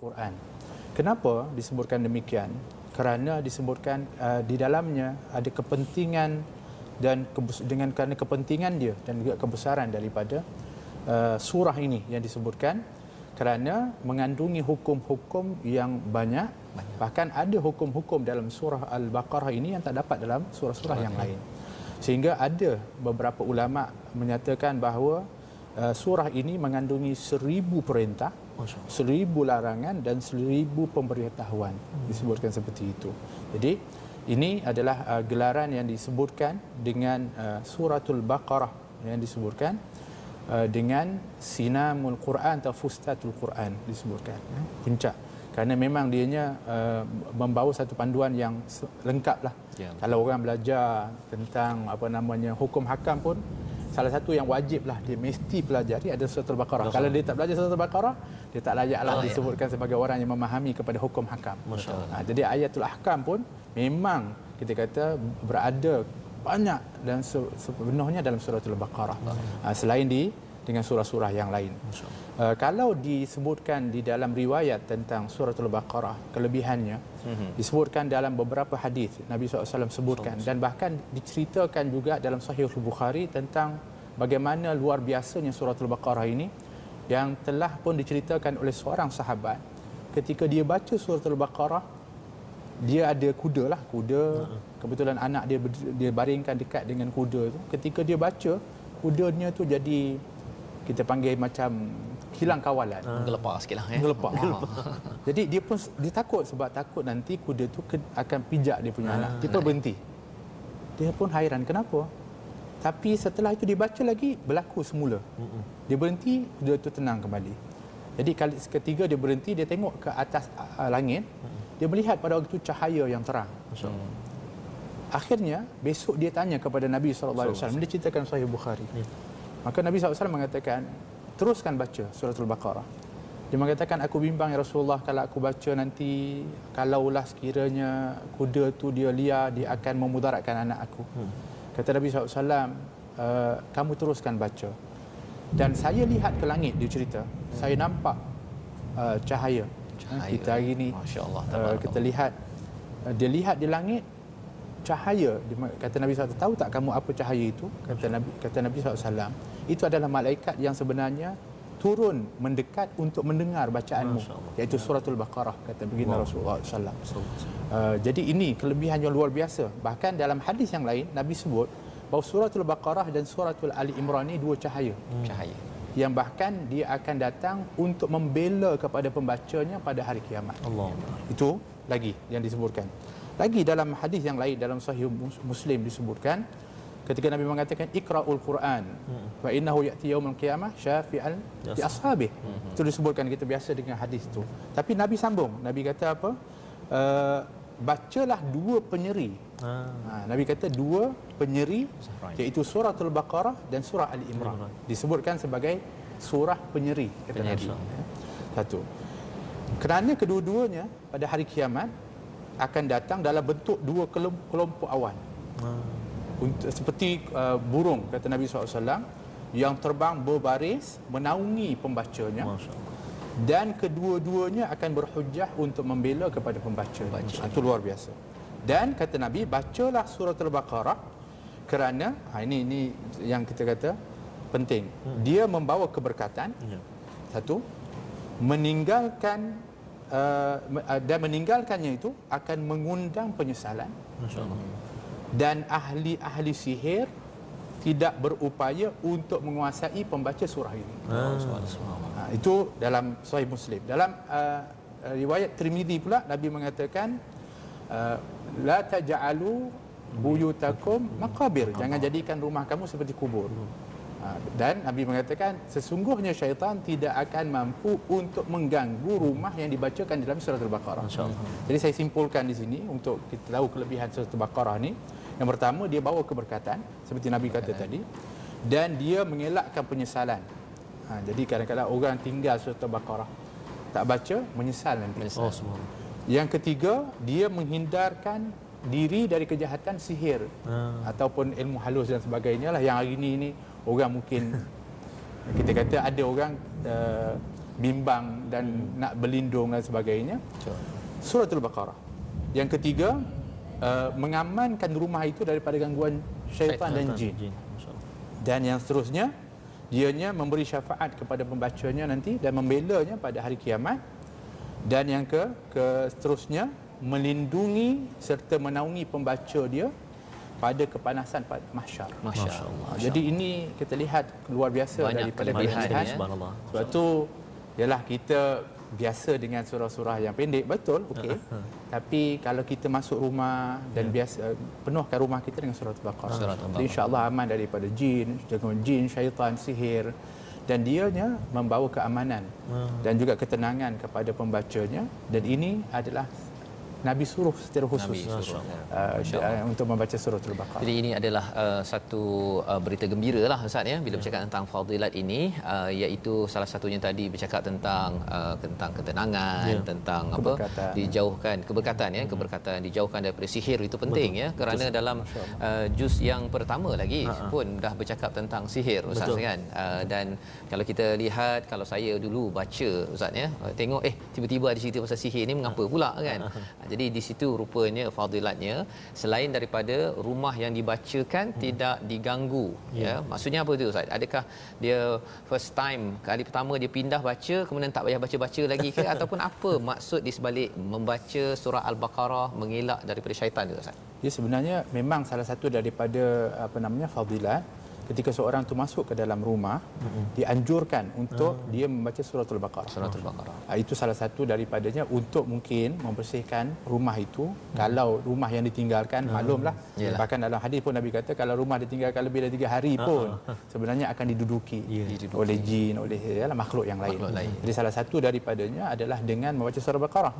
Quran. Kenapa disebutkan demikian? Kerana disebutkan uh, di dalamnya ada kepentingan dan kebes- dengan kerana kepentingan dia dan juga kebesaran daripada uh, surah ini yang disebutkan kerana mengandungi hukum-hukum yang banyak, banyak. bahkan ada hukum-hukum dalam surah Al-Baqarah ini yang tak dapat dalam surah-surah yang lain. Sehingga ada beberapa ulama menyatakan bahawa uh, surah ini mengandungi seribu perintah, seribu larangan dan seribu pemberitahuan. Hmm. Disebutkan seperti itu. Jadi ini adalah uh, gelaran yang disebutkan dengan uh, suratul Baqarah yang disebutkan uh, dengan sinamul Quran atau fustatul Quran disebutkan ya, puncak kerana memang dianya uh, membawa satu panduan yang lengkap lah. Ya. Kalau orang belajar tentang apa namanya hukum hakam pun salah satu yang wajib lah dia mesti pelajari ada surat al-Baqarah. Kalau dia tak belajar surat al-Baqarah, dia tak layaklah oh, disebutkan ya. sebagai orang yang memahami kepada hukum hakam. Ha, jadi ayatul ahkam pun memang kita kata berada banyak dan sepenuhnya dalam surah al-Baqarah. Ha, selain di dengan surah-surah yang lain. Uh, kalau disebutkan di dalam riwayat tentang surah al-Baqarah kelebihannya mm-hmm. disebutkan dalam beberapa hadis Nabi SAW sebutkan dan bahkan diceritakan juga dalam Sahih Bukhari tentang bagaimana luar biasanya surah al-Baqarah ini yang telah pun diceritakan oleh seorang sahabat ketika dia baca surah al-Baqarah dia ada kuda lah kuda kebetulan anak dia dia baringkan dekat dengan kuda tu ketika dia baca kudanya tu jadi kita panggil macam hilang kawalan. Ha. Gelepar sikitlah ya. Gelepar. Jadi dia pun dia takut sebab takut nanti kuda tu akan pijak dia punya ha. anak. Dia pun berhenti. Dia pun hairan kenapa? Tapi setelah itu dibaca lagi berlaku semula. Dia berhenti, kuda tu tenang kembali. Jadi kali ketiga dia berhenti, dia tengok ke atas uh, langit. Dia melihat pada waktu itu cahaya yang terang. Akhirnya besok dia tanya kepada Nabi SAW. Dia ceritakan Sahih Bukhari. Ya. Maka Nabi SAW mengatakan, teruskan baca surah Al-Baqarah. Dia mengatakan, aku bimbang ya Rasulullah kalau aku baca nanti, kalaulah sekiranya kuda tu dia liar, dia akan memudaratkan anak aku. Hmm. Kata Nabi SAW, uh, eh, kamu teruskan baca. Dan saya lihat ke langit, dia cerita. Hmm. Saya nampak uh, cahaya. cahaya. Kita hari ini, uh, kita lihat, uh, dia lihat di langit, cahaya kata Nabi SAW tahu tak kamu apa cahaya itu kata Nabi kata Nabi SAW itu adalah malaikat yang sebenarnya turun mendekat untuk mendengar bacaanmu iaitu suratul baqarah kata baginda Rasulullah SAW uh, jadi ini kelebihan yang luar biasa. Bahkan dalam hadis yang lain Nabi sebut bahawa suratul baqarah dan suratul ali imran ini dua cahaya. Hmm. cahaya. Yang bahkan dia akan datang untuk membela kepada pembacanya pada hari kiamat. Allah. itu lagi yang disebutkan. Lagi dalam hadis yang lain dalam sahih Muslim disebutkan ketika Nabi mengatakan ikra'ul Quran wa innahu ya'ti yaumil qiyamah syafi'an li ashabi. Hmm. Itu disebutkan kita biasa dengan hadis itu. Tapi Nabi sambung. Nabi kata apa? Uh, bacalah dua penyeri. Ha. ha. Nabi kata dua penyeri iaitu surah Al-Baqarah dan surah Ali Imran. Disebutkan sebagai surah penyeri kata penyeri. Nabi. Ya. Satu. Kerana kedua-duanya pada hari kiamat akan datang dalam bentuk dua kelompok awan. Hmm. Seperti uh, burung kata Nabi SAW yang terbang berbaris menaungi pembacanya. Dan kedua-duanya akan berhujah untuk membela kepada pembaca. Baca. Itu luar biasa. Dan kata Nabi, bacalah surah Al-Baqarah kerana ha, ini ini yang kita kata penting. Hmm. Dia membawa keberkatan. Ya. Satu, meninggalkan uh, dan meninggalkannya itu akan mengundang penyesalan. Dan ahli-ahli sihir tidak berupaya untuk menguasai pembaca surah ini. Ah. Ha, itu dalam Sahih Muslim. Dalam uh, riwayat Trimidi pula Nabi mengatakan uh, la taj'alu buyutakum maqabir. Jangan jadikan rumah kamu seperti kubur. Ha, dan Nabi mengatakan sesungguhnya syaitan tidak akan mampu untuk mengganggu rumah yang dibacakan dalam surah Al-Baqarah. Jadi saya simpulkan di sini untuk kita tahu kelebihan surah Al-Baqarah ni. Yang pertama dia bawa keberkatan seperti Nabi kata tadi dan dia mengelakkan penyesalan. Ha, jadi kadang-kadang orang tinggal surah Al-Baqarah tak baca menyesal nanti. Menyesal. Oh, Yang ketiga dia menghindarkan diri dari kejahatan sihir hmm. ataupun ilmu halus dan sebagainya lah yang hari ini ini orang mungkin kita kata ada orang uh, bimbang dan hmm. nak berlindung dan sebagainya. Suratul Baqarah. Yang ketiga, uh, mengamankan rumah itu daripada gangguan syaitan, dan jin. jin. Dan yang seterusnya, dianya memberi syafaat kepada pembacanya nanti dan membelanya pada hari kiamat. Dan yang ke, ke seterusnya, melindungi serta menaungi pembaca dia pada kepanasan pada mahsyar. Masya Allah. Jadi ini kita lihat luar biasa Banyak daripada kelebihan, kelebihan. ya. Subhanallah. Sebab tu ialah kita biasa dengan surah-surah yang pendek betul okey. Tapi kalau kita masuk rumah dan biasa penuhkan rumah kita dengan surah al-baqarah. Surah Al-Baqarah. Jadi insyaallah aman daripada jin dengan jin syaitan sihir. Dan dianya membawa keamanan dan juga ketenangan kepada pembacanya. Dan ini adalah Nabi suruh secara khusus. Nabi suruh. uh, uh, untuk membaca surah al-baqarah. Jadi ini adalah uh, satu uh, berita gembira lah Ustaz ya bila bercakap tentang fadilat ini uh, iaitu salah satunya tadi bercakap tentang uh, tentang ketenangan Ya. tentang Keberkatan. apa dijauhkan keberkatan ya keberkatan dijauhkan daripada sihir itu penting ya kerana dalam uh, juz yang pertama lagi pun dah bercakap tentang sihir Ustaz Betul. kan. Uh, dan kalau kita lihat kalau saya dulu baca Ustaz ya tengok eh tiba-tiba ada cerita pasal sihir ni mengapa pula kan jadi di situ rupanya fadilatnya selain daripada rumah yang dibacakan hmm. tidak diganggu ya. ya maksudnya apa tu ustaz adakah dia first time kali pertama dia pindah baca kemudian tak payah baca-baca lagi ke ataupun apa maksud di sebalik membaca surah al-baqarah mengelak daripada syaitan tu ustaz Ya sebenarnya memang salah satu daripada apa namanya fadilat ketika seorang tu masuk ke dalam rumah mm-hmm. dianjurkan untuk mm. dia membaca suratul baqarah. surah al-baqarah Ha, itu salah satu daripadanya untuk mungkin membersihkan rumah itu hmm. kalau rumah yang ditinggalkan hmm. maklumlah Yalah. bahkan dalam hadis pun Nabi kata kalau rumah ditinggalkan lebih dari tiga hari pun sebenarnya akan diduduki Ya. Diduduki. oleh jin oleh yalah, makhluk yang lain. Makhluk lain. jadi salah satu daripadanya adalah dengan membaca surah Baqarah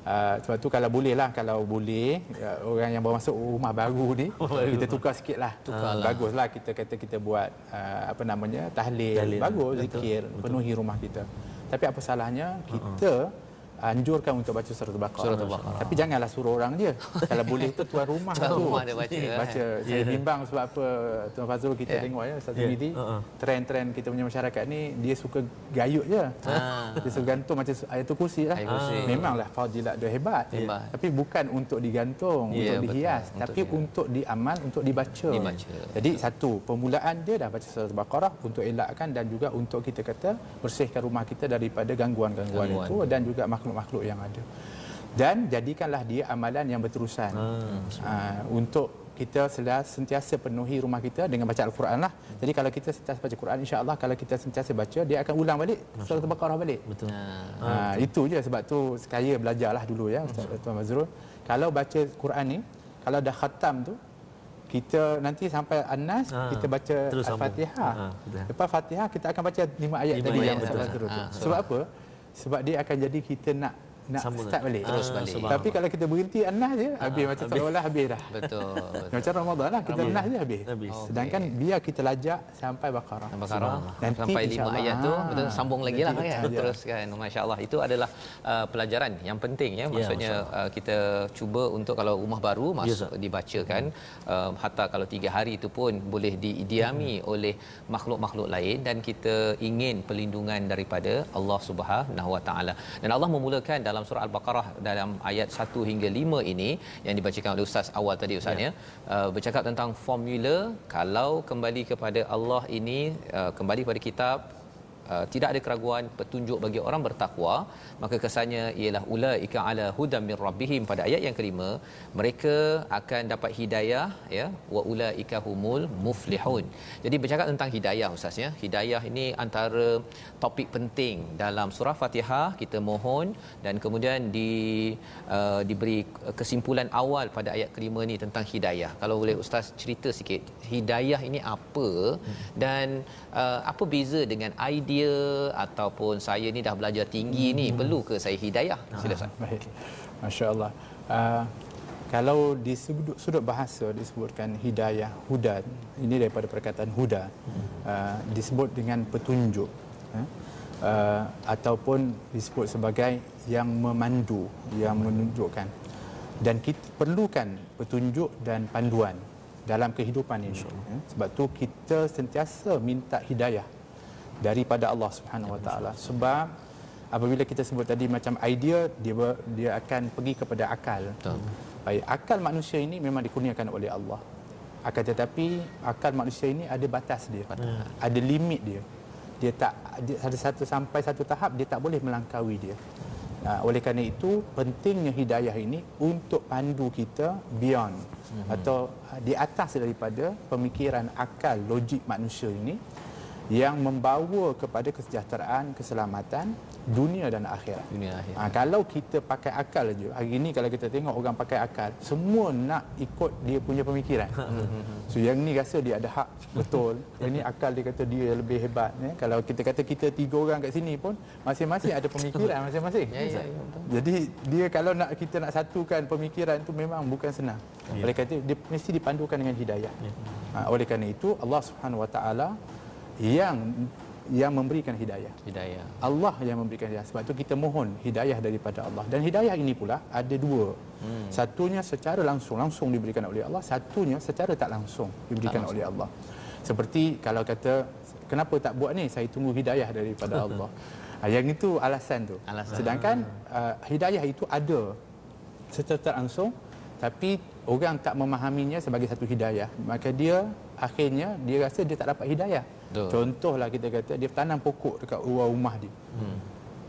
Uh, sebab tu kalau boleh lah kalau boleh uh, orang yang baru masuk rumah baru ni kita tukar sikit lah Tukarlah. bagus lah kita kata kita buat uh, apa namanya tahlil, Tahlil. bagus Betul. zikir penuhi rumah kita tapi apa salahnya kita anjurkan untuk baca surah al-baqarah Surah Al-Baqarah. tapi janganlah suruh orang je kalau boleh tu tuan rumah Tuan tu rumah dia baca, eh. baca saya bimbang sebab apa tuan Fazrul kita Ya. tengok ya Ustaz Ya. Ha, ha. trend-trend kita punya masyarakat ni dia suka gayut je Ah. dia suka gantung macam ayatul kursi lah Ayatul kursi. memanglah fadilat dia hebat Hebat. tapi bukan untuk digantung Ya, untuk betul. dihias Untuk tapi dihias. untuk diamal untuk dibaca Dibaca. jadi satu permulaan dia dah baca surah al-baqarah untuk elakkan dan juga untuk kita kata bersihkan rumah kita daripada gangguan-gangguan Gangguan. itu dan juga makhluk-makhluk yang ada dan jadikanlah dia amalan yang berterusan ah, untuk kita sentiasa penuhi rumah kita dengan baca al-Quran lah. Jadi kalau kita sentiasa baca Quran insya-Allah kalau kita sentiasa baca dia akan ulang balik surah al-Baqarah balik. Betul. Ah. Ha, itu je sebab tu saya belajarlah dulu ya Ustaz Tuan Mazrul. Kalau baca Quran ni kalau dah khatam tu kita nanti sampai An-Nas Ha, kita baca. Al-Fatihah. Ha, betul. Lepas Fatihah kita akan baca lima ayat Lima tadi ayat, yang Ustaz betul. Mazrul tu. Ha, Sebab apa? Sebab dia akan jadi kita nak nak Sambung start balik. Terus Ah, balik. Tapi kalau kita berhenti An-Nas je habis macam seolah habis dah. betul betul. Macam Ramadan lah kita An-Nas je habis. Habis. Sedangkan biar kita lajak sampai Baqarah. Baqarah. Nanti sampai lima insyaAllah, ayat tu ah, betul sambung lagi lah kan? kita- teruskan. masya-Allah. Itu adalah uh, pelajaran yang penting ya. Maksudnya uh, kita cuba untuk kalau rumah baru masuk dibacakan uh, hatta kalau tiga hari itu pun boleh diidiami oleh makhluk-makhluk lain dan kita ingin perlindungan daripada Allah Subhanahu Wa Taala. Dan Allah memulakan dalam surah al-Baqarah dalam ayat 1 hingga 5 ini yang dibacakan oleh ustaz awal tadi ustaz ya, uh, bercakap tentang formula kalau kembali kepada Allah ini uh, kembali kepada kitab Uh, tidak ada keraguan petunjuk bagi orang bertakwa maka kesannya ialah ulaika ala hudam min rabbihim. Pada ayat yang kelima mereka akan dapat hidayah ya wa ulaika humul muflihun. Jadi bercakap tentang hidayah ustaz ya. Hidayah ini antara topik penting dalam surah Fatihah kita mohon dan kemudian di uh, diberi kesimpulan awal pada ayat kelima ni tentang hidayah. Kalau boleh ustaz cerita sikit hidayah ini apa? Dan uh, apa beza dengan idea ataupun saya ni dah belajar tinggi ni perlu ke saya hidayah sila ustaz Baik. Masya-Allah. Uh, kalau di sudut, sudut bahasa disebutkan hidayah, hudan. Ini daripada perkataan huda. Uh, disebut dengan petunjuk. Uh, ataupun disebut sebagai yang memandu, yang menunjukkan. Dan kita perlukan petunjuk dan panduan dalam kehidupan ini. eh. Sebab tu kita sentiasa minta hidayah daripada Allah Subhanahu Wa Taala sebab apabila kita sebut tadi macam idea dia ber- dia akan pergi kepada akal. Betul. Baik, akal manusia ini memang dikurniakan oleh Allah. Akan tetapi akal manusia ini ada batas dia. Batas. Ada limit dia. Dia tak dia ada satu sampai satu tahap dia tak boleh melangkaui dia. Nah, oleh kerana itu pentingnya hidayah ini untuk pandu kita beyond mm-hmm. atau di atas daripada pemikiran akal logik manusia ini yang membawa kepada kesejahteraan, keselamatan dunia dan akhirat. Dunia akhirat. Ha, kalau kita pakai akal aja, hari ini kalau kita tengok orang pakai akal, semua nak ikut dia punya pemikiran. so yang ni rasa dia ada hak betul. yang ni akal dia kata dia lebih hebat. Ya? Kalau kita kata kita tiga orang kat sini pun, masing-masing ada pemikiran masing-masing. Ya, ya, ya. Jadi dia kalau nak kita nak satukan pemikiran tu memang bukan senang. Ya. Oleh kata dia mesti dipandukan dengan hidayah. Ha, oleh kerana itu Allah Subhanahu Wa Taala yang yang memberikan hidayah. Hidayah. Allah yang memberikan hidayah. Sebab itu kita mohon hidayah daripada Allah. Dan hidayah ini pula ada dua. Hmm. Satunya secara langsung, langsung diberikan oleh Allah. Satunya secara tak langsung diberikan Tak oleh Allah. Seperti kalau kata, kenapa tak buat ni? Saya tunggu hidayah daripada Allah. Ah, yang itu alasan tu. Alasan. Sedangkan uh, hidayah itu ada secara tak langsung tapi orang tak memahaminya sebagai satu hidayah. Maka dia akhirnya dia rasa dia tak dapat hidayah. Betul. Contohlah kita kata dia tanam pokok dekat luar rumah dia. Hmm.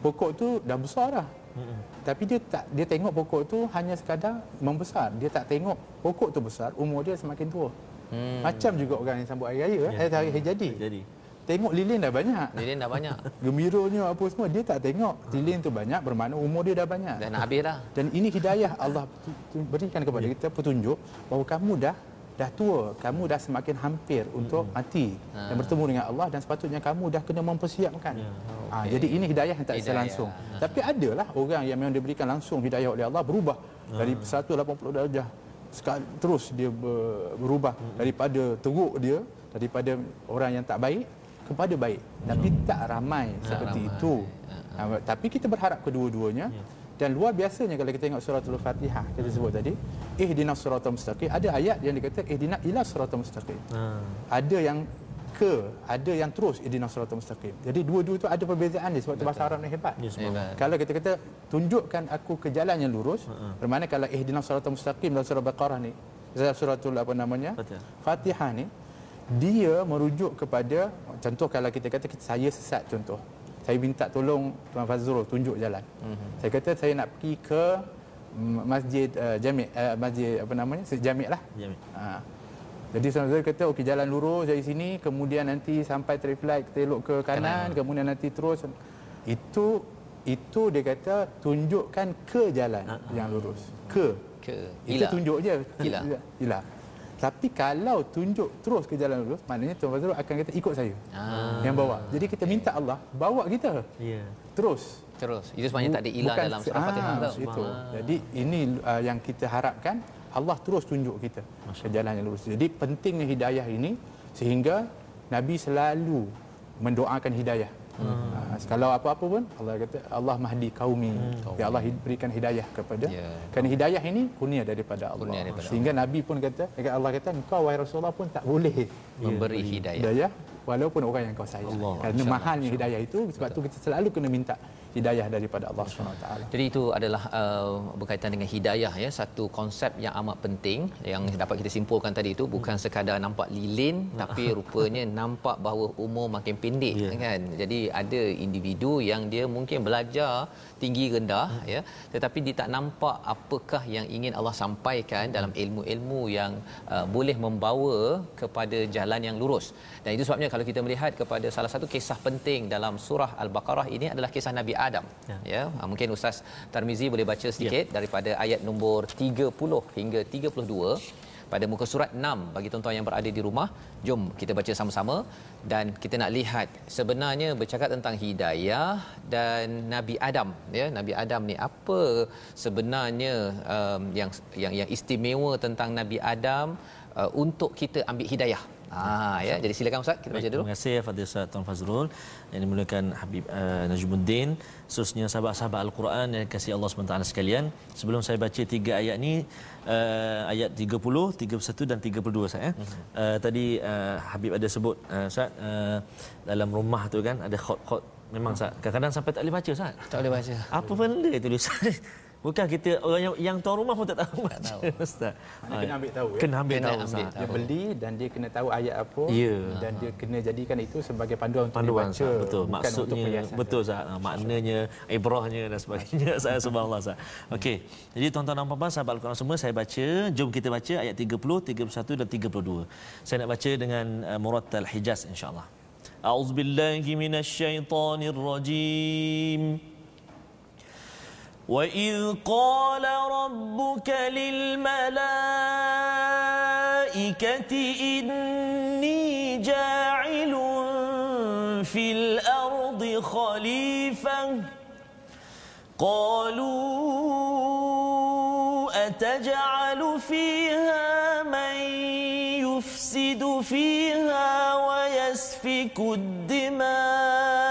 Pokok tu dah besar dah. Hmm. Tapi dia tak dia tengok pokok tu hanya sekadar membesar. Dia tak tengok pokok tu besar, umur dia semakin tua. Hmm. Macam juga orang yang sambut hari raya, Ya. eh, hari hari jadi. Jadi. Tengok lilin dah banyak. Lilin dah banyak. Gembiranya apa semua dia tak tengok. Lilin tu banyak bermakna umur dia dah banyak. Dah nak habis dah. Dan ini hidayah Allah berikan kepada kita petunjuk bahawa kamu dah dah tua, kamu dah semakin hampir untuk mati dan bertemu dengan Allah dan sepatutnya kamu dah kena mempersiapkan. Ya. Ha, jadi ini hidayah yang tak Hidayah. langsung. Tapi adalah orang yang memang diberikan langsung hidayah oleh Allah berubah dari 180 darjah sekali terus dia ber- berubah daripada teruk dia daripada orang yang tak baik kepada baik. Tapi tak ramai seperti ramai. itu. Ha, tapi kita berharap kedua-duanya dan luar biasanya kalau kita tengok surah Al-Fatihah kita sebut tadi ihdinas siratal mustaqim ada ayat yang dikata ihdina ila siratal mustaqim. Ha. Ada yang ke, ada yang terus ihdinas siratal mustaqim. Jadi dua-dua itu ada perbezaan dia sebab tu bahasa Arab ni hebat. Ya, subhanallah. Hebat. Kalau kita kata tunjukkan aku ke jalan yang lurus, Ha-ha. bermakna kalau ihdinas siratal mustaqim dalam surah Baqarah ni, dalam suratul apa namanya? Fatihah. Fatihah ni dia merujuk kepada contoh kalau kita kata kita, saya sesat contoh. Saya minta tolong Tuan Fazrul tunjuk jalan. Mm-hmm. Saya kata saya nak pergi ke masjid uh, Jami' uh, masjid apa namanya? Jami' lah. Jami'. Ha. Jadi saudara kata okey jalan lurus dari sini kemudian nanti sampai traffic light kita elok ke kanan, Kanan. kemudian nanti terus itu itu dia kata tunjukkan ke jalan Ah, yang lurus. Ke. Ke Itu Ila. tunjuk je. Ila. Ila. Tapi kalau tunjuk terus ke jalan lurus, maknanya Tuan Fazrul akan kata ikut saya. Ah, Yang bawa. Jadi kita minta Allah bawa kita Ya. terus. terus. Itu sebenarnya tak ada ilah Bukan dalam surah ah, Fatihah. Itu. Jadi ini uh, yang kita harapkan Allah terus tunjuk kita ke jalan yang lurus. Jadi pentingnya hidayah ini sehingga Nabi selalu mendoakan hidayah. Hmm. Uh, kalau apa-apa pun Allah kata Allah mahdi kaumi. Hmm. Ya Allah berikan hidayah kepada. Ya. Kerana hidayah ini kurnia daripada Allah. Kurnia daripada Sehingga Nabi pun kata Allah kata engkau wahai Rasulullah pun tak boleh Memberi hidayah. hidayah walaupun orang yang kau sayang. Allah, Kerana mahalnya hidayah itu sebab tu kita selalu kena minta hidayah daripada Allah Taala. Jadi itu adalah uh, berkaitan dengan hidayah ya satu konsep yang amat penting yang dapat kita simpulkan tadi itu bukan sekadar nampak lilin tapi rupanya nampak bahawa umur makin pendek Ya. kan. Jadi ada individu yang dia mungkin belajar tinggi rendah ya tetapi dia tak nampak apakah yang ingin Allah sampaikan dalam ilmu-ilmu yang uh, boleh membawa kepada jalan yang lurus. Dan itu sebabnya kalau kita melihat kepada salah satu kisah penting dalam surah Al-Baqarah ini adalah kisah Nabi Adam. Ya. Ya, ha, mungkin Ustaz Tarmizi boleh baca sedikit ya. daripada ayat nombor 30 hingga 32 pada muka surat 6 bagi tuan-tuan yang berada di rumah. Jom kita baca sama-sama dan kita nak lihat sebenarnya bercakap tentang hidayah dan Nabi Adam ya. Nabi Adam ni apa sebenarnya um, yang yang yang istimewa tentang Nabi Adam uh, untuk kita ambil hidayah. Ha ya. Jadi silakan Ustaz kita baca dulu. Terima kasih Fadil Ustaz Tuan Fazrul yang dimuliakan Habib uh, Najmuddin khususnya sahabat-sahabat Al-Quran yang kasih Allah SWT sekalian. Sebelum saya baca tiga ayat ni uh, ayat 30, 31 dan 32 saya. Mhm. Uh, tadi uh, Habib ada sebut uh, Ustaz uh, dalam rumah tu kan ada khot-khot Memang Ustaz. Kadang-kadang sampai tak boleh baca Ustaz. Tak boleh baca. Apa benda tulisan? Bukan kita orang yang, yang tuan rumah pun tak tahu baca tahu. Ustaz. Mana kena ambil tahu ya. Kena ambil Kena tahu ambil tahu. Dia beli dan dia kena tahu ayat apa Ya. dan dia kena jadikan itu sebagai panduan untuk panduan dibaca Ustaz. betul bukan untuk maksudnya perhiasan betul Ustaz Ha, maknanya ibrahnya dan sebagainya saya subhanallah Ustaz okey jadi tuan-tuan dan puan-puan sahabat al-Quran semua saya baca jom kita baca ayat 30 31 dan 32 saya nak baca dengan uh, murattal hijaz insyaallah a'udzubillahi minasyaitonirrajim وإذ قال ربك للملائكة إني جاعل في الأرض خليفة قالوا أتجعل فيها من يفسد فيها ويسفك الدماء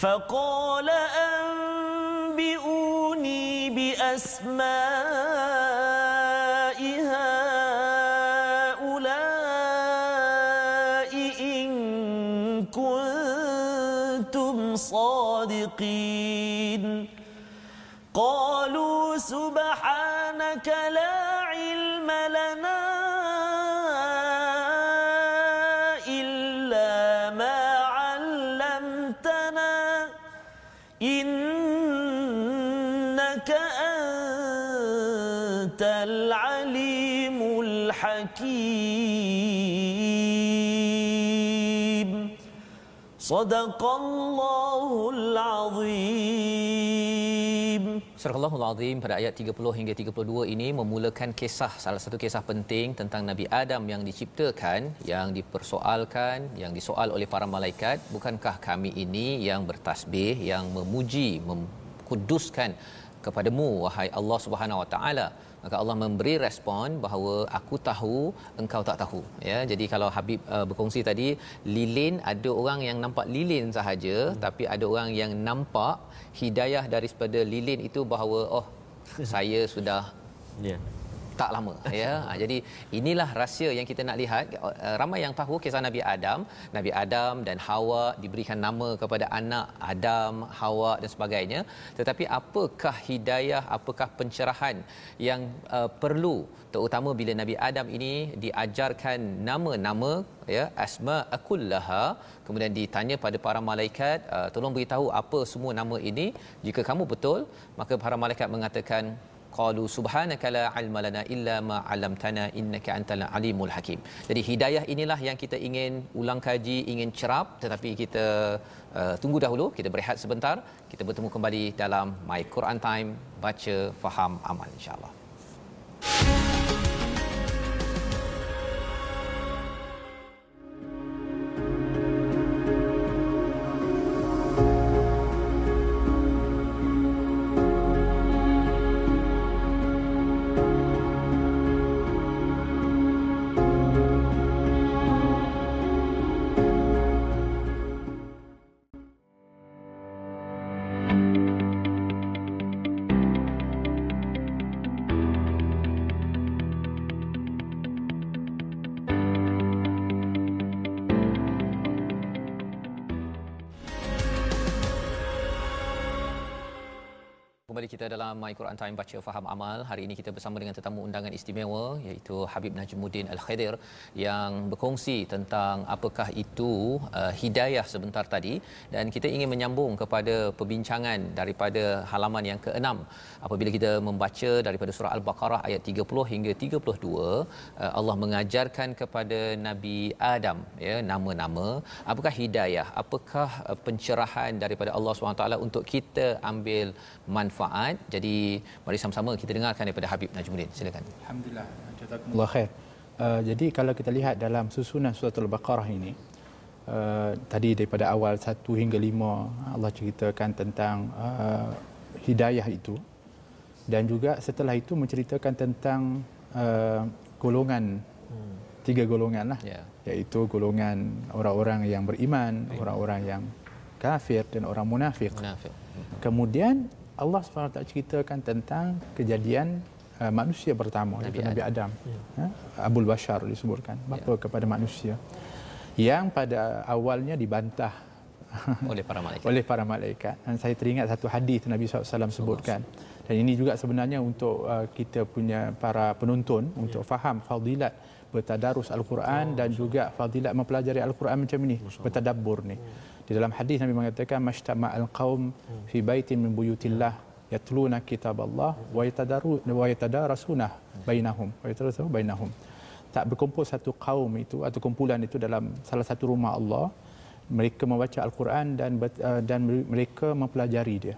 فقال أنبئوني بأسماء صدق الله العظيم Surah Allahul Azim pada ayat 30 hingga 32 ini memulakan kisah salah satu kisah penting tentang Nabi Adam yang diciptakan, yang dipersoalkan, yang disoal oleh para malaikat, bukankah kami ini yang bertasbih, yang memuji, mengkuduskan kepadamu wahai Allah Subhanahu Wa Taala? Maka Allah memberi respon bahawa aku tahu engkau tak tahu ya jadi kalau Habib uh, berkongsi tadi lilin ada orang yang nampak lilin sahaja hmm. tapi ada orang yang nampak hidayah daripada lilin itu bahawa oh saya sudah Ya. Tak lama ya. Ha, jadi inilah rahsia yang kita nak lihat. Uh, ramai yang tahu kisah Nabi Adam. Nabi Adam dan Hawa diberikan nama kepada anak Adam Hawa dan sebagainya. Tetapi apakah hidayah apakah pencerahan yang uh, perlu? Terutama bila Nabi Adam ini diajarkan nama-nama ya asma akullaha. Kemudian ditanya pada para malaikat uh, tolong beritahu apa semua nama ini? Jika kamu betul maka para malaikat mengatakan qalu subhanaka la ilma lana illa ma 'allamtana innaka antal alimul hakim. Jadi hidayah inilah yang kita ingin ulang kaji, ingin cerap tetapi kita uh, tunggu dahulu, kita berehat sebentar. Kita bertemu kembali dalam My Quran Time, baca, faham, amal insya-Allah. Kembali kita dalam My Quran Time baca faham amal. Hari ini kita bersama dengan tetamu undangan istimewa iaitu Habib Najmuddin Al-Khadir yang berkongsi tentang apakah itu uh, hidayah sebentar tadi. Dan kita ingin menyambung kepada perbincangan daripada halaman yang ke-6 apabila kita membaca daripada surah Al-Baqarah ayat 30 hingga 32 uh, Allah mengajarkan kepada Nabi Adam ya nama-nama. Apakah hidayah? Apakah uh, pencerahan daripada Allah SWT untuk kita ambil manfaat manfaat. Jadi mari sama-sama kita dengarkan daripada Habib Najmuddin. Silakan. Alhamdulillah. Jazakumullah khair. Uh, jadi kalau kita lihat dalam susunan surah Al-Baqarah ini uh, tadi daripada awal 1 hingga 5 Allah ceritakan tentang uh, hidayah itu dan juga setelah itu menceritakan tentang uh, golongan hmm. tiga golongan lah yeah. iaitu golongan orang-orang yang beriman, orang-orang yang kafir dan orang munafik. munafik. Kemudian Allah SWT ceritakan tentang kejadian uh, manusia pertama Nabi, Nabi Adam. Adam. Ya. Abul Bashar disebutkan bapa ya. kepada manusia yang pada awalnya dibantah oleh para malaikat. oleh para malaikat. Dan saya teringat satu hadis Nabi SAW sebutkan. Dan ini juga sebenarnya untuk uh, kita punya para penonton ya. untuk faham fadilat bertadarus Al-Quran oh, dan juga fadilat mempelajari Al-Quran macam ini, bertadabbur ni. Hmm. Di dalam hadis Nabi mengatakan mashtama al-qaum fi baitin min buyutillah yatluna kitab Allah wa yatadaru wa yatadarasuna bainahum. Wa yatadarasuna bainahum. Tak berkumpul satu kaum itu atau kumpulan itu dalam salah satu rumah Allah. Mereka membaca al-Quran dan uh, dan mereka mempelajari dia.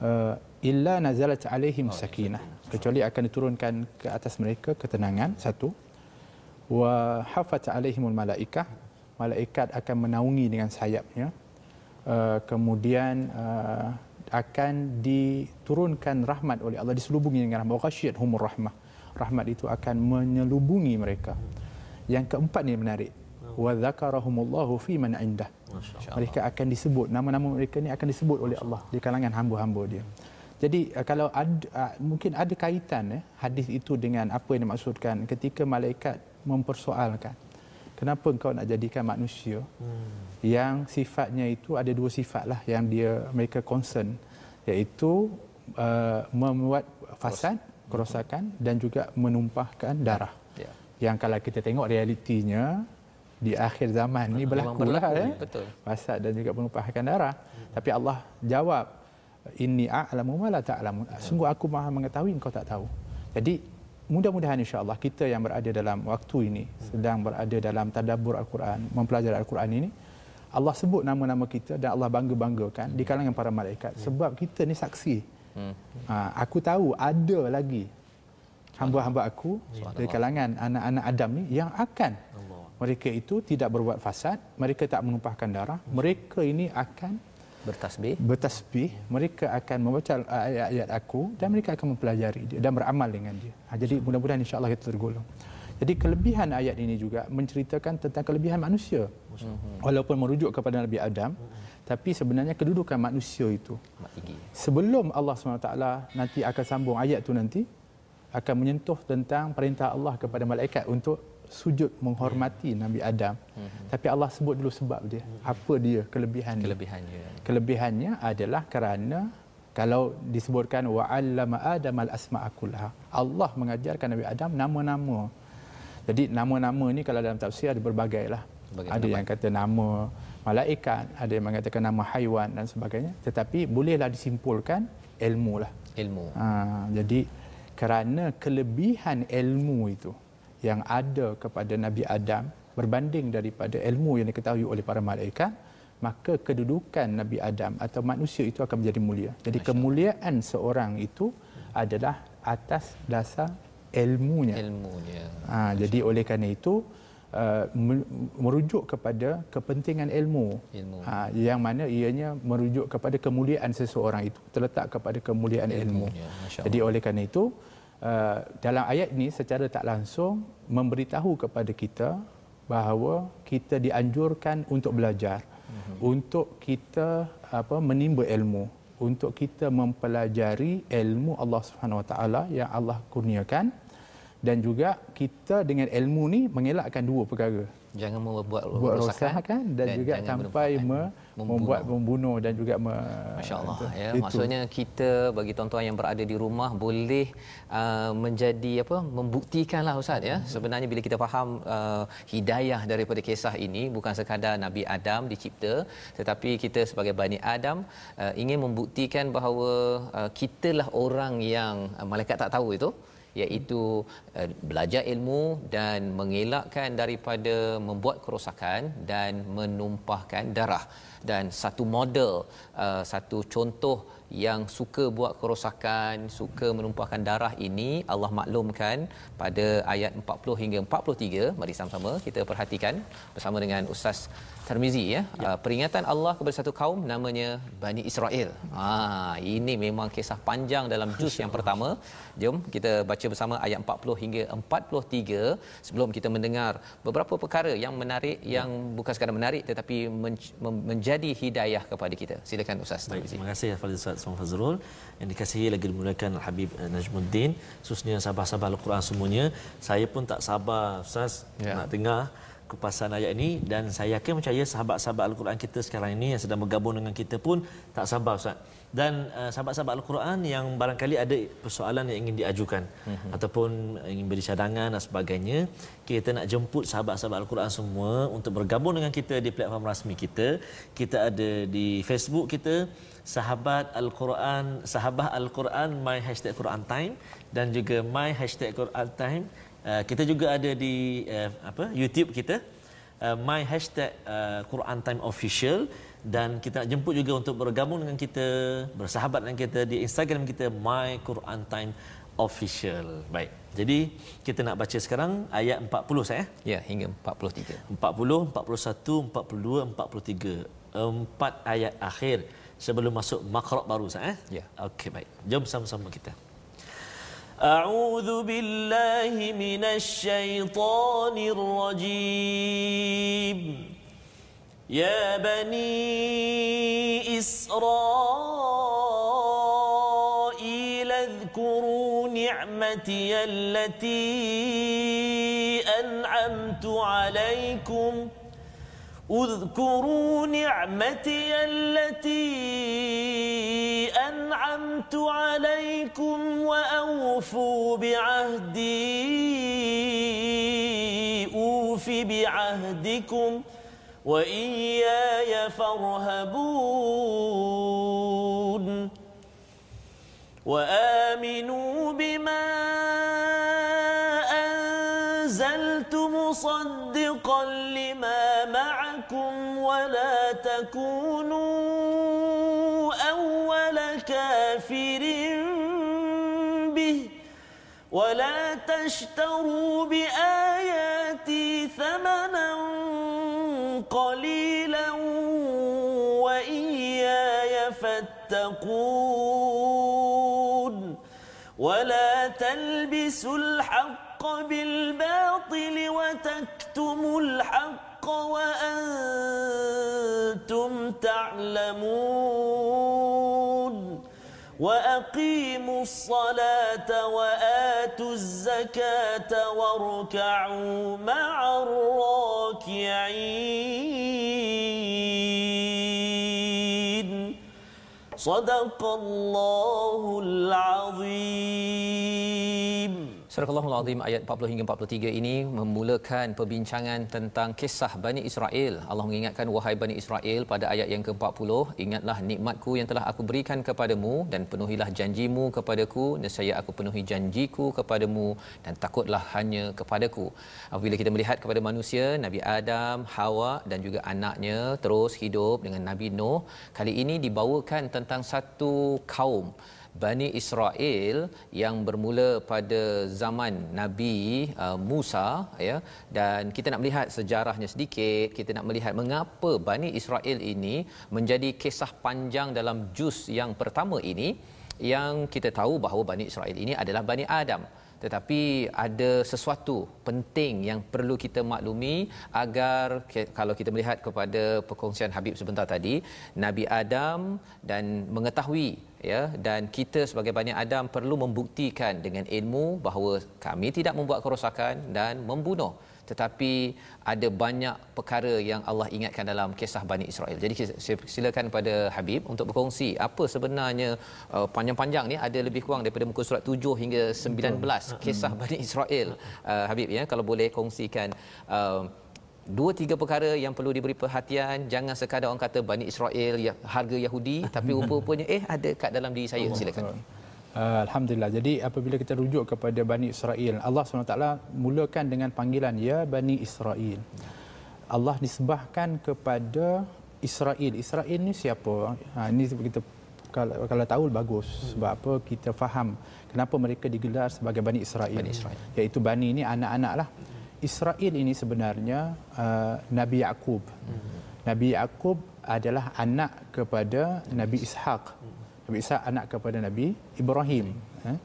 Uh, illa nazalat alaihim sakinah kecuali akan diturunkan ke atas mereka ketenangan satu wa hafat alaihimul malaikah. Malaikat akan menaungi dengan sayapnya. Uh, kemudian uh, akan diturunkan rahmat oleh Allah diselubungi dengan rahmat. Ghasyiyat humur rahmah. Rahmat itu akan menyelubungi mereka. Yang keempat ni menarik. Wa dzakarahumullahu fi man indah. Mereka akan disebut nama-nama mereka ni akan disebut oleh Allah di kalangan hamba-hamba dia. Jadi uh, kalau ada, uh, mungkin ada kaitan eh, hadis itu dengan apa yang dimaksudkan. Ketika malaikat mempersoalkan kenapa engkau nak jadikan manusia hmm. yang sifatnya itu ada dua sifat lah yang dia mereka concern iaitu uh, membuat fasad kerosakan dan juga menumpahkan darah ya. yang kalau kita tengok realitinya di akhir zaman ni berlaku lah eh? betul fasad dan juga menumpahkan darah hmm. tapi Allah jawab inni a'lamu ma la ta'lamun sungguh aku maha mengetahui engkau tak tahu jadi mudah-mudahan insya-Allah kita yang berada dalam waktu ini sedang berada dalam tadabbur al-Quran, mempelajari al-Quran ini Allah sebut nama-nama kita dan Allah bangga-banggakan di kalangan para malaikat sebab kita ni saksi. Hmm. Ha, aku tahu ada lagi hamba-hamba aku di kalangan anak-anak Adam ni yang akan mereka itu tidak berbuat fasad, mereka tak menumpahkan darah, mereka ini akan bertasbih? Bertasbih mereka akan membaca ayat-ayat aku dan mereka akan mempelajari dia dan beramal dengan dia. Ha, jadi mudah-mudahan insya-Allah kita tergolong. Jadi kelebihan ayat ini juga menceritakan tentang kelebihan manusia. Walaupun merujuk kepada Nabi Adam tapi sebenarnya kedudukan manusia itu. Sebelum Allah SWT nanti akan sambung ayat tu nanti akan menyentuh tentang perintah Allah kepada malaikat untuk sujud menghormati yeah. Nabi Adam. Mm-hmm. Tapi Allah sebut dulu sebab dia. Apa dia kelebihannya? Kelebihannya. Kelebihannya adalah kerana kalau disebutkan wa 'allama Adam al-asma'a kullaha. Allah mengajarkan Nabi Adam nama-nama. Jadi nama-nama ni kalau dalam tafsir ada berbagai lah. Berbagai ada nama. yang kata nama malaikat, ada yang mengatakan nama haiwan dan sebagainya. Tetapi bolehlah disimpulkan ilmu lah. Ilmu. Ha, jadi kerana kelebihan ilmu itu yang ada kepada Nabi Adam berbanding daripada ilmu yang diketahui oleh para malaikat maka kedudukan Nabi Adam atau manusia itu akan menjadi mulia. Jadi Masya kemuliaan seorang itu adalah atas dasar ilmunya. Ilmunya. Ha, jadi oleh kerana itu uh, merujuk kepada kepentingan ilmu. ilmu. Ha, yang mana ianya merujuk kepada kemuliaan seseorang itu terletak kepada kemuliaan ilmu. Jadi oleh kerana itu uh, dalam ayat ini secara tak langsung memberitahu kepada kita bahawa kita dianjurkan untuk belajar uh-huh. untuk kita apa menimba ilmu untuk kita mempelajari ilmu Allah Subhanahu Wa Taala yang Allah kurniakan dan juga kita dengan ilmu ni mengelakkan dua perkara. Jangan membuat rosakan dan, dan juga sampai me, membunuh. membuat membunuh dan juga me, Masya-Allah ya. Itu. maksudnya kita bagi tuan-tuan yang berada di rumah boleh uh, menjadi apa membuktikanlah ustaz ya. Sebenarnya bila kita faham uh, hidayah daripada kisah ini bukan sekadar Nabi Adam dicipta tetapi kita sebagai Bani Adam uh, ingin membuktikan bahawa uh, kitalah orang yang uh, malaikat tak tahu itu iaitu uh, belajar ilmu dan mengelakkan daripada membuat kerosakan dan menumpahkan darah dan satu model uh, satu contoh yang suka buat kerosakan suka menumpahkan darah ini Allah maklumkan pada ayat 40 hingga 43 mari sama-sama kita perhatikan bersama dengan ustaz Tarmizi ya. ya. Uh, peringatan Allah kepada satu kaum namanya Bani Israel. Ha ini memang kisah panjang dalam juz yang pertama. Jom kita baca bersama ayat 40 hingga 43 sebelum kita mendengar beberapa perkara yang menarik yang bukan sekadar menarik tetapi men- menjadi hidayah kepada kita. Silakan Ustaz Tarmizi. Terima kasih Fadil Ustaz Fazrul yang dikasihi lagi dimuliakan Habib eh, Najmuddin khususnya sahabat-sahabat Al-Quran semuanya. Saya pun tak sabar Ustaz ya. nak dengar kupasan ayat ini dan saya yakin percaya sahabat-sahabat Al-Quran kita sekarang ini yang sedang bergabung dengan kita pun tak sabar Ustaz. Dan uh, sahabat-sahabat Al-Quran yang barangkali ada persoalan yang ingin diajukan uh-huh. ataupun ingin beri cadangan dan sebagainya, kita nak jemput sahabat-sahabat Al-Quran semua untuk bergabung dengan kita di platform rasmi kita. Kita ada di Facebook kita sahabat Al-Quran, sahabat Al-Quran my hashtag Quran time dan juga my hashtag Quran time Uh, kita juga ada di uh, apa YouTube kita uh, my hashtag uh, Quran Time Official dan kita nak jemput juga untuk bergabung dengan kita bersahabat dengan kita di Instagram kita my Quran Time Official. Baik. Jadi kita nak baca sekarang ayat 40 saya. Ya, hingga 43. 40, 41, 42, 43. Empat ayat akhir sebelum masuk makhraj baru saya. Ya. Okey, baik. Jom sama-sama kita. أعوذ بالله من الشيطان الرجيم. يا بني إسرائيل اذكروا نعمتي التي أنعمت عليكم اذكروا نعمتي التي أنعمت عليكم وأوفوا بعهدي. أوف بعهدكم وإياي فارهبون. وآمنوا بما ولا تشتروا بآياتي ثمنا قليلا وإياي فاتقون ولا تلبسوا الحق بالباطل وتكتموا الحق وأنتم تعلمون وأقيموا الصلاة وآتوا الزكاة واركعوا مع الراكعين. صدق الله العظيم. Surah Al-Lahul Azim ayat 40 hingga 43 ini memulakan perbincangan tentang kisah Bani Israel. Allah mengingatkan wahai Bani Israel pada ayat yang ke-40, ingatlah nikmatku yang telah aku berikan kepadamu dan penuhilah janjimu kepadaku, nescaya aku penuhi janjiku kepadamu dan takutlah hanya kepadaku. Apabila kita melihat kepada manusia, Nabi Adam, Hawa dan juga anaknya terus hidup dengan Nabi Nuh, kali ini dibawakan tentang satu kaum Bani Israel yang bermula pada zaman Nabi uh, Musa ya. Dan kita nak melihat sejarahnya sedikit kita nak melihat mengapa Bani Israel ini menjadi kisah panjang dalam juz yang pertama ini. Yang kita tahu bahawa Bani Israel ini adalah Bani Adam. Tetapi ada sesuatu penting yang perlu kita maklumi agar kalau kita melihat kepada perkongsian Habib sebentar tadi Nabi Adam dan mengetahui ya dan kita sebagai Bani Adam perlu membuktikan dengan ilmu bahawa kami tidak membuat kerosakan dan membunuh tetapi ada banyak perkara yang Allah ingatkan dalam kisah Bani Israel. Jadi saya silakan pada Habib untuk berkongsi apa sebenarnya uh, panjang-panjang ni ada lebih kurang daripada muka surat 7 hingga 19 kisah Bani Israel. Uh, Habib ya kalau boleh kongsikan uh, dua tiga perkara yang perlu diberi perhatian jangan sekadar orang kata Bani Israel ya, harga Yahudi tapi rupa-rupanya eh ada kat dalam diri saya silakan. Uh, Alhamdulillah. Jadi apabila kita rujuk kepada Bani Israel, Allah SWT mulakan dengan panggilan Ya Bani Israel. Allah disebahkan kepada Israel. Israel ni siapa? Ha, ini kita kalau, kalau tahu bagus. Sebab apa kita faham kenapa mereka digelar sebagai Bani Israel. Bani Israel. Iaitu Bani ini anak-anak lah. Israel ini sebenarnya uh, Nabi Yaakob. Nabi Yaakob adalah anak kepada Nabi Ishaq. Nabi Isa anak kepada Nabi Ibrahim. Eh?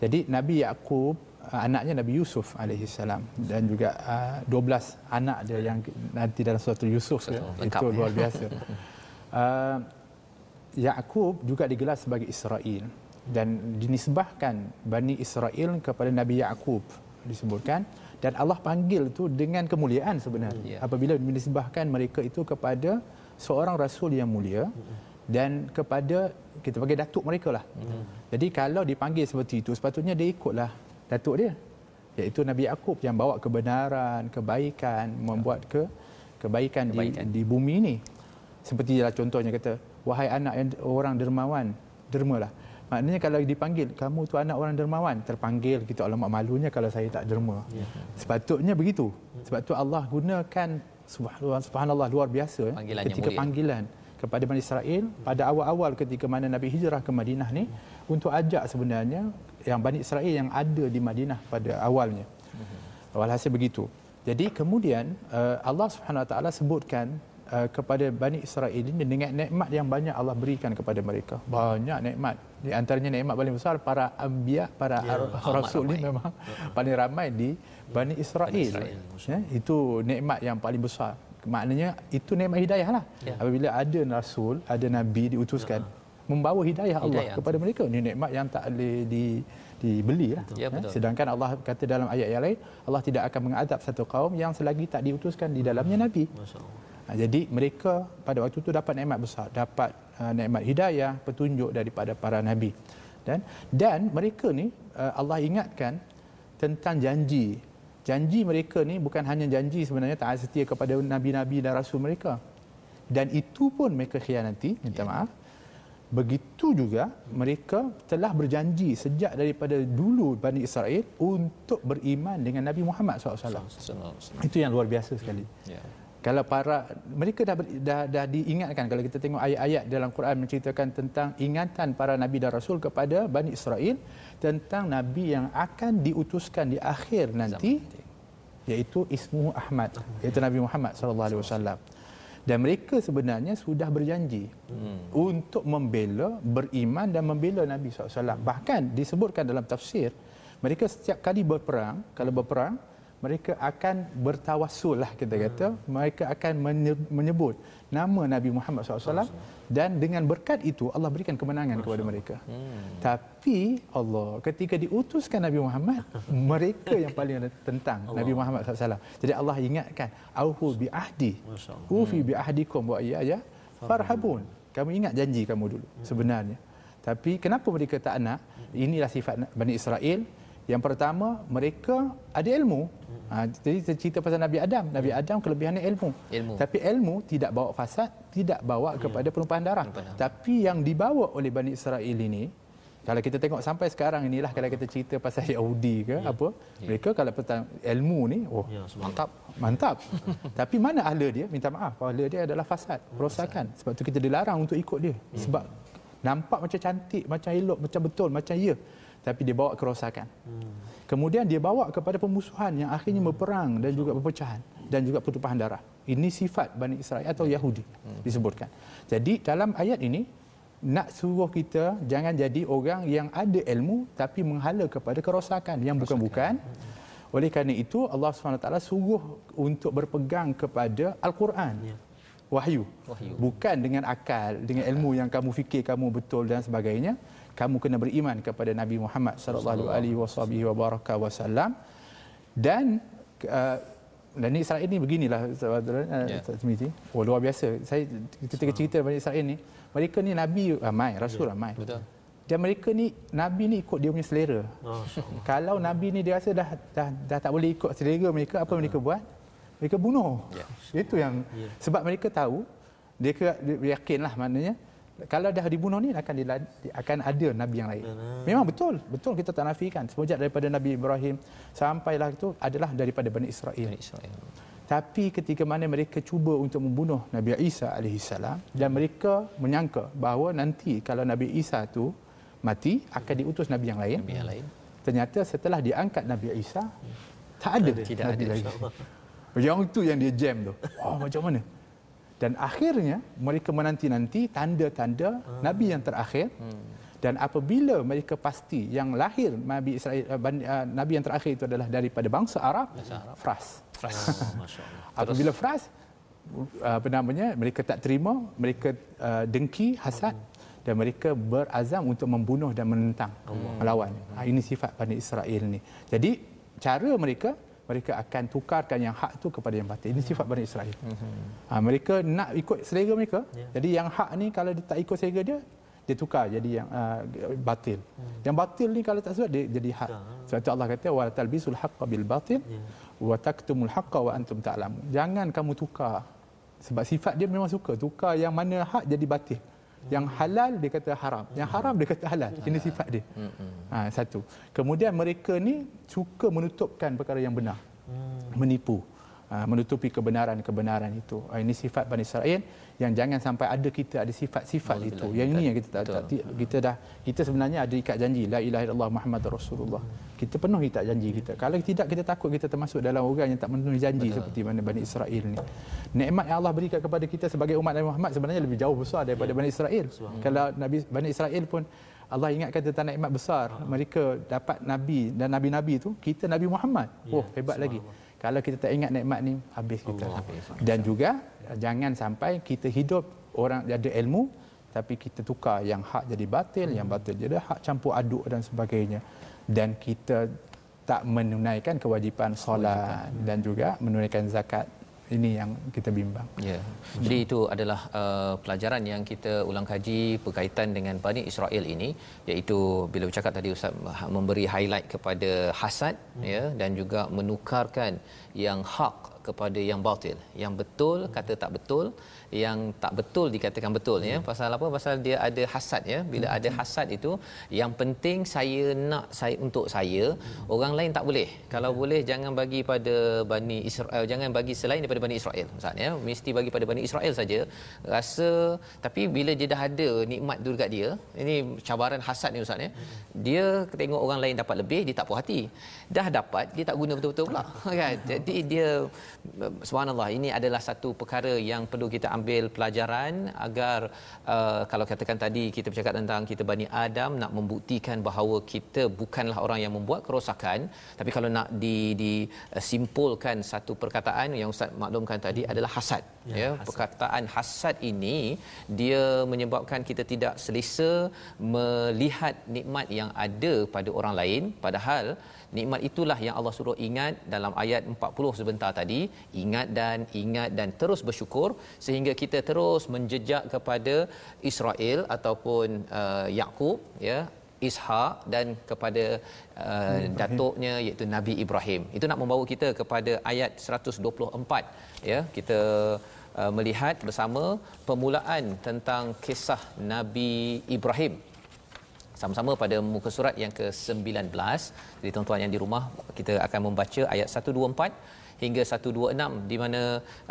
Jadi Nabi Yakub uh, anaknya Nabi Yusuf alaihissalam dan juga uh, 12 anak dia yang nanti dalam suatu Yusuf ya. itu ya. luar biasa. uh, Yakub juga digelar sebagai Israel dan dinisbahkan Bani Israel kepada Nabi Yakub disebutkan dan Allah panggil itu dengan kemuliaan sebenarnya yeah. apabila dinisbahkan mereka itu kepada seorang rasul yang mulia dan kepada kita panggil datuk mereka lah. Hmm. Jadi kalau dipanggil seperti itu, sepatutnya dia ikutlah datuk dia. Iaitu Nabi Yaakob yang bawa kebenaran, kebaikan, membuat ke kebaikan, kebaikan. Di, di bumi ini. Seperti lah contohnya kata, wahai anak yang orang dermawan, dermalah. Maknanya kalau dipanggil, kamu tu anak orang dermawan, terpanggil kita alamak malunya kalau saya tak derma. Ya. Sepatutnya begitu. Sebab tu Allah gunakan subhanallah luar biasa Panggilan ketika panggilan kepada Bani Israel pada awal-awal ketika mana Nabi hijrah ke Madinah ni untuk ajak sebenarnya yang Bani Israel yang ada di Madinah pada awalnya. Walhasil begitu. Jadi kemudian uh, Allah Subhanahu Wa Taala sebutkan uh, kepada Bani Israel ini dengan nikmat yang banyak Allah berikan kepada mereka. Banyak nikmat. Di antaranya nikmat paling besar para anbiya, para ya, rasul ini memang paling ramai di Bani Israel. Bani Israel. Ya, itu nikmat yang paling besar maknanya itu nikmat hidayah lah. Ya. Apabila ada rasul, ada nabi diutuskan ya. membawa hidayah Allah hidayah. kepada mereka. Ini nikmat yang tak boleh di dibeli lah. Ya, ya. Sedangkan Allah kata dalam ayat yang lain, Allah tidak akan mengadab satu kaum yang selagi tak diutuskan di dalamnya nabi. Ha, jadi mereka pada waktu itu dapat nikmat besar, dapat uh, nikmat hidayah, petunjuk daripada para nabi. Dan dan mereka ni uh, Allah ingatkan tentang janji janji mereka ni bukan hanya janji sebenarnya taat setia kepada nabi-nabi dan rasul mereka dan itu pun mereka khianati minta ya. maaf begitu juga mereka telah berjanji sejak daripada dulu Bani Israel untuk beriman dengan Nabi Muhammad SAW itu yang luar biasa sekali ya. Kalau para mereka dah, dah dah diingatkan kalau kita tengok ayat-ayat dalam Quran menceritakan tentang ingatan para nabi dan rasul kepada Bani Israel tentang nabi yang akan diutuskan di akhir nanti iaitu ismu Ahmad iaitu Nabi Muhammad sallallahu alaihi wasallam dan mereka sebenarnya sudah berjanji hmm. untuk membela beriman dan membela Nabi SAW. Bahkan disebutkan dalam tafsir, mereka setiap kali berperang, kalau berperang, mereka akan bertawassul lah kita kata hmm. mereka akan menyebut nama Nabi Muhammad SAW dan dengan berkat itu Allah berikan kemenangan Masya kepada mereka hmm. tapi Allah ketika diutuskan Nabi Muhammad mereka yang paling tentang Allah. Nabi Muhammad SAW jadi Allah ingatkan auhu bi ahdi ufi bi ahdikum wa iya ya farhabun kamu ingat janji kamu dulu hmm. sebenarnya tapi kenapa mereka tak nak inilah sifat Bani Israel yang pertama, mereka ada ilmu. Ha, jadi cerita pasal Nabi Adam. Nabi Adam kelebihannya ilmu. ilmu. Tapi ilmu tidak bawa fasad, tidak bawa ya. kepada penumpahan darah. Penumpahan. Tapi yang dibawa oleh Bani Israel ini, kalau kita tengok sampai sekarang inilah kalau kita cerita pasal Yahudi ke ya. apa, ya. mereka kalau petang ilmu ni, oh ya, mantap. Mantap. Tapi mana ahli dia? Minta maaf, ahli dia adalah fasad, perosakan. Sebab tu kita dilarang untuk ikut dia. Ya. Sebab nampak macam cantik, macam elok, macam betul, macam ya tapi dia bawa kerosakan. Hmm. Kemudian dia bawa kepada pemusuhan yang akhirnya hmm. berperang dan juga perpecahan dan juga pertumpahan darah. Ini sifat Bani Israel atau hmm. Yahudi hmm. disebutkan. Jadi dalam ayat ini nak suruh kita jangan jadi orang yang ada ilmu tapi menghala kepada kerosakan yang bukan-bukan. Oleh kerana itu Allah SWT suruh untuk berpegang kepada Al-Quran. Ya. wahyu. Wahyu. Bukan dengan akal, dengan ilmu yang kamu fikir kamu betul dan sebagainya. Kamu kena beriman kepada Nabi Muhammad sallallahu alaihi wasallam dan uh, dan Israel ini beginilah saudara Ya. yeah. Timizi. Oh luar biasa. Saya ketika cerita Bani Israel ni, mereka ni nabi ramai, rasul ramai. Betul. Dan mereka ni nabi ni ikut dia punya selera. Oh, Kalau nabi ni dia rasa dah dah, dah tak boleh ikut selera mereka, apa mereka buat? Mereka bunuh. Ya. Itu yang sebab mereka tahu dia yakinlah maknanya kalau dah dibunuh ni akan akan ada nabi yang lain. Memang betul, betul kita tak nafikan. Semenjak daripada Nabi Ibrahim sampailah itu adalah daripada Bani Israel. Bani Israel. Tapi ketika mana mereka cuba untuk membunuh Nabi Isa alaihissalam dan mereka menyangka bahawa nanti kalau Nabi Isa tu mati akan diutus nabi yang lain. Nabi yang lain. Ternyata setelah diangkat Nabi Isa tak ada Tidak nabi ada. lain. Yang itu yang dia jam tu. Oh macam mana? Dan akhirnya mereka menanti-nanti tanda-tanda nabi yang terakhir. Dan apabila mereka pasti yang lahir Nabi Israel uh, ban- uh, nabi yang terakhir itu adalah daripada bangsa Arab, Fras. Fras. Oh, Allah. Apabila Fras uh, apa namanya mereka tak terima, mereka uh, dengki, hasad dan mereka berazam untuk membunuh dan menentang, melawan. Ha, ini sifat Bani Israel ni. Jadi cara mereka mereka akan tukarkan yang hak tu kepada yang batil. Ini sifat Bani Israel. Ha, mereka nak ikut selera mereka. Jadi yang hak ni kalau dia tak ikut selera dia, dia tukar jadi yang uh, batil. Yang batil ni kalau tak sebab dia jadi hak. Sebab tu Allah kata wa talbisul haqqo bil batil wa taktumul haqqo wa antum ta'lamun. Jangan kamu tukar. Sebab sifat dia memang suka tukar yang mana hak jadi batil. Yang halal dia kata haram, yang haram dia kata halal. Ini sifat dia. Ha, satu. Kemudian mereka ni suka menutupkan perkara yang benar. Menipu. Ha, menutupi kebenaran-kebenaran itu. Ha, ini sifat Bani Israel yang jangan sampai ada kita ada sifat-sifat itu. Yang ini yang kita tak, tak kita dah kita sebenarnya ada ikat janji la ilaha illallah Muhammad Rasulullah. Kita penuh ikat janji kita. Kalau tidak kita takut kita termasuk dalam orang yang tak memenuhi janji Betul. seperti mana Bani Israel ni. Nikmat yang Allah berikan kepada kita sebagai umat Nabi Muhammad sebenarnya lebih jauh besar daripada Bani Israel. Kalau Nabi Bani Israel pun Allah ingatkan tentang nikmat besar. Mereka dapat nabi dan nabi-nabi itu kita Nabi Muhammad. Oh, hebat lagi. Kalau kita tak ingat nikmat ni habis kita. Dan juga jangan sampai kita hidup orang ada ilmu tapi kita tukar yang hak jadi batil, yang batil jadi hak campur aduk dan sebagainya. Dan kita tak menunaikan kewajipan solat dan juga menunaikan zakat. Ini yang kita bimbang. Ya. Jadi itu adalah uh, pelajaran yang kita ulang kaji berkaitan dengan Bani Israel ini iaitu bila bercakap tadi Ustaz memberi highlight kepada hasad hmm. ya dan juga menukarkan yang hak kepada yang batil. Yang betul kata tak betul, yang tak betul dikatakan betul ya. Pasal apa? Pasal dia ada hasad ya. Bila ada hasad itu yang penting saya nak saya untuk saya, orang lain tak boleh. Kalau boleh jangan bagi pada Bani Israel, jangan bagi selain daripada Bani Israel. Ustaz ya, mesti bagi pada Bani Israel saja. Rasa tapi bila dia dah ada nikmat tu dekat dia, ini cabaran hasad ni Ustaz ya. Dia tengok orang lain dapat lebih, dia tak puas hati. Dah dapat, dia tak guna betul-betul pula. Kan? Jadi dia subhanallah ini adalah satu perkara yang perlu kita ambil pelajaran agar uh, kalau katakan tadi kita bercakap tentang kita Bani Adam nak membuktikan bahawa kita bukanlah orang yang membuat kerosakan tapi kalau nak di disimpulkan satu perkataan yang ustaz maklumkan tadi adalah hasad ya, ya hasad. perkataan hasad ini dia menyebabkan kita tidak selesa melihat nikmat yang ada pada orang lain padahal nikmat itulah yang Allah suruh ingat dalam ayat 40 sebentar tadi ingat dan ingat dan terus bersyukur sehingga kita terus menjejak kepada Israel ataupun uh, Yakub ya Ishak dan kepada uh, datuknya iaitu Nabi Ibrahim. Itu nak membawa kita kepada ayat 124 ya. Kita uh, melihat bersama permulaan tentang kisah Nabi Ibrahim sama-sama pada muka surat yang ke-19. Jadi tuan-tuan yang di rumah kita akan membaca ayat 124 hingga 126 di mana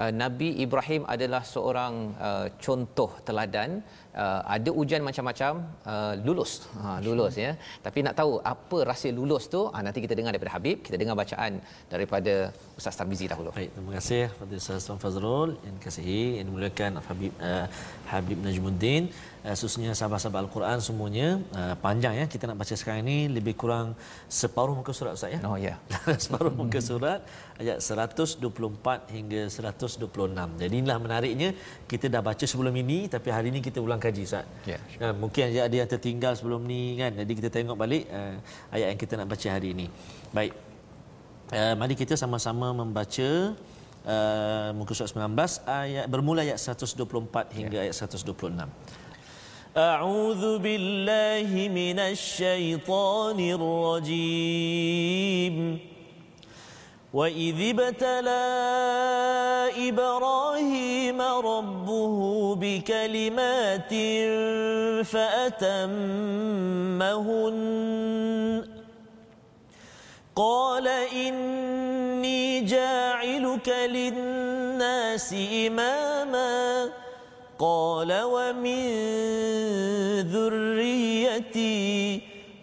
uh, Nabi Ibrahim adalah seorang uh, contoh teladan uh, ada ujian macam-macam uh, lulus. Ha lulus ya. Tapi nak tahu apa rahsia lulus tu uh, nanti kita dengar daripada Habib. Kita dengar bacaan daripada Ustaz Tarmizi dahulu. Baik terima kasih kepada Ustaz Tuan Fazrul. Yang kasihi yang dimuliakan Habib uh, Habib Najmuddin. Uh, khususnya sahabat-sahabat Al-Quran semuanya. Uh, panjang ya. Kita nak baca sekarang ini lebih kurang separuh muka surat Ustaz ya. Oh ya. Yeah. separuh muka surat ayat 124 hingga 126 jadi inilah menariknya kita dah baca sebelum ini tapi hari ini kita ulang kaji Ustaz ya yeah, sure. uh, mungkin ada yang tertinggal sebelum ni kan jadi kita tengok balik uh, ayat yang kita nak baca hari ini baik uh, mari kita sama-sama membaca uh, muka surat 19 ayat bermula ayat 124 hingga yeah. ayat 126 أعوذ بالله من الشيطان الرجيم وإذ ابتلى إبراهيم ربه بكلمات فأتمهن قال إني جاعلك للناس إماماً قال ومن ذريتي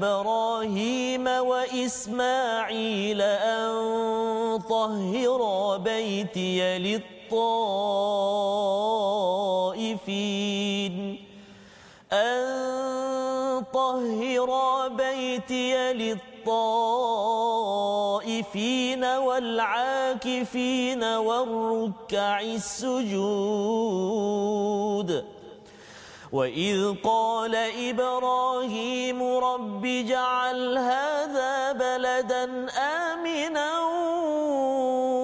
إبراهيم وإسماعيل أن طهر بيتي للطائفين. أن طهر بيتي للطائفين والعاكفين والركع السجود. وإذ قال إبراهيم رب جعل هذا بلدا آمنا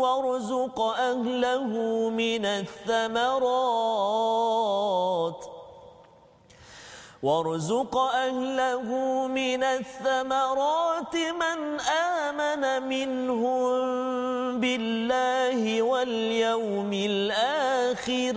وارزق أهله من الثمرات وارزق أهله من الثمرات من آمن منهم بالله واليوم الآخر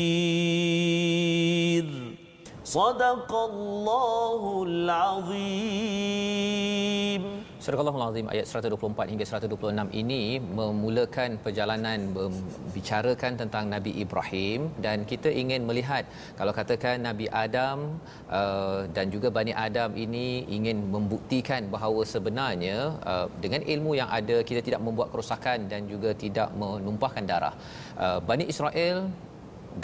صدق الله العظيم Surah Al-Azim ayat 124 hingga 126 ini memulakan perjalanan membicarakan tentang Nabi Ibrahim dan kita ingin melihat kalau katakan Nabi Adam uh, dan juga Bani Adam ini ingin membuktikan bahawa sebenarnya uh, dengan ilmu yang ada kita tidak membuat kerosakan dan juga tidak menumpahkan darah. Uh, Bani Israel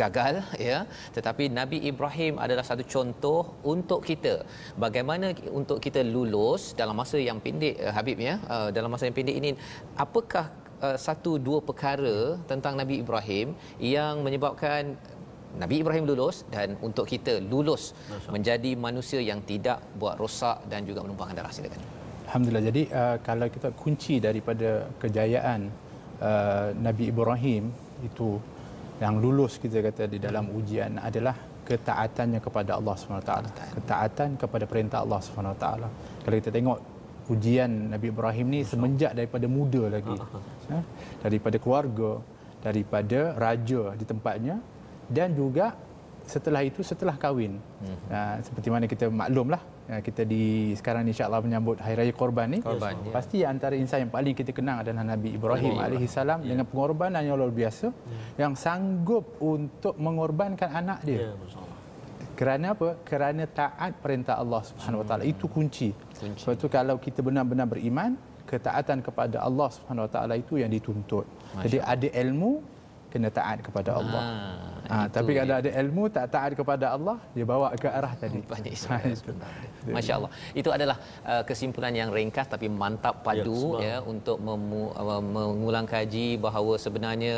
gagal ya. Tetapi Nabi Ibrahim adalah satu contoh untuk kita. Bagaimana untuk kita lulus dalam masa yang pendek uh, Habib ya. Uh, dalam masa yang pendek ini apakah uh, satu dua perkara tentang Nabi Ibrahim yang menyebabkan Nabi Ibrahim lulus dan untuk kita lulus Masa. menjadi manusia yang tidak buat rosak dan juga menumpahkan darah silakan. Alhamdulillah. Jadi uh, kalau kita kunci daripada kejayaan uh, Nabi Ibrahim itu yang lulus kita kata di dalam ujian adalah ketaatannya kepada Allah SWT. Ketaatan kepada perintah Allah SWT. Kalau kita tengok ujian Nabi Ibrahim ni semenjak daripada muda lagi. Ya, daripada keluarga, daripada raja di tempatnya dan juga setelah itu setelah kahwin. Hmm. Uh, seperti mana kita maklumlah kita di sekarang insya-Allah menyambut hari raya korban ni. Korban, ya. Pasti antara insan yang paling kita kenang adalah Nabi Ibrahim oh, alaihi salam ya. dengan pengorbanan yang luar biasa ya. yang sanggup untuk mengorbankan anak dia. Ya, Kerana apa? Kerana taat perintah Allah Subhanahu Wa Taala itu kunci. kunci. Sebab itu kalau kita benar-benar beriman, ketaatan kepada Allah Subhanahu Wa Taala itu yang dituntut. Masya Jadi ada ilmu kena taat kepada Allah. Ha, Ha, tapi kalau ada ilmu tak taat kepada Allah, dia bawa ke arah tadi. Banyak Masya Allah. Itu adalah uh, kesimpulan yang ringkas tapi mantap padu ya, ya untuk memu, uh, mengulang kaji bahawa sebenarnya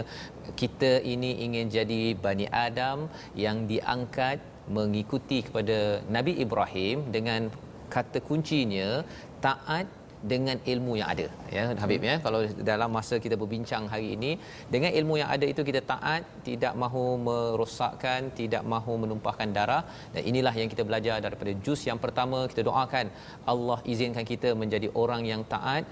kita ini ingin jadi Bani Adam yang diangkat mengikuti kepada Nabi Ibrahim dengan kata kuncinya taat dengan ilmu yang ada. Ya Habib ya. Kalau dalam masa kita berbincang hari ini dengan ilmu yang ada itu kita taat tidak mahu merosakkan tidak mahu menumpahkan darah. Dan inilah yang kita belajar daripada juz yang pertama. Kita doakan Allah izinkan kita menjadi orang yang taat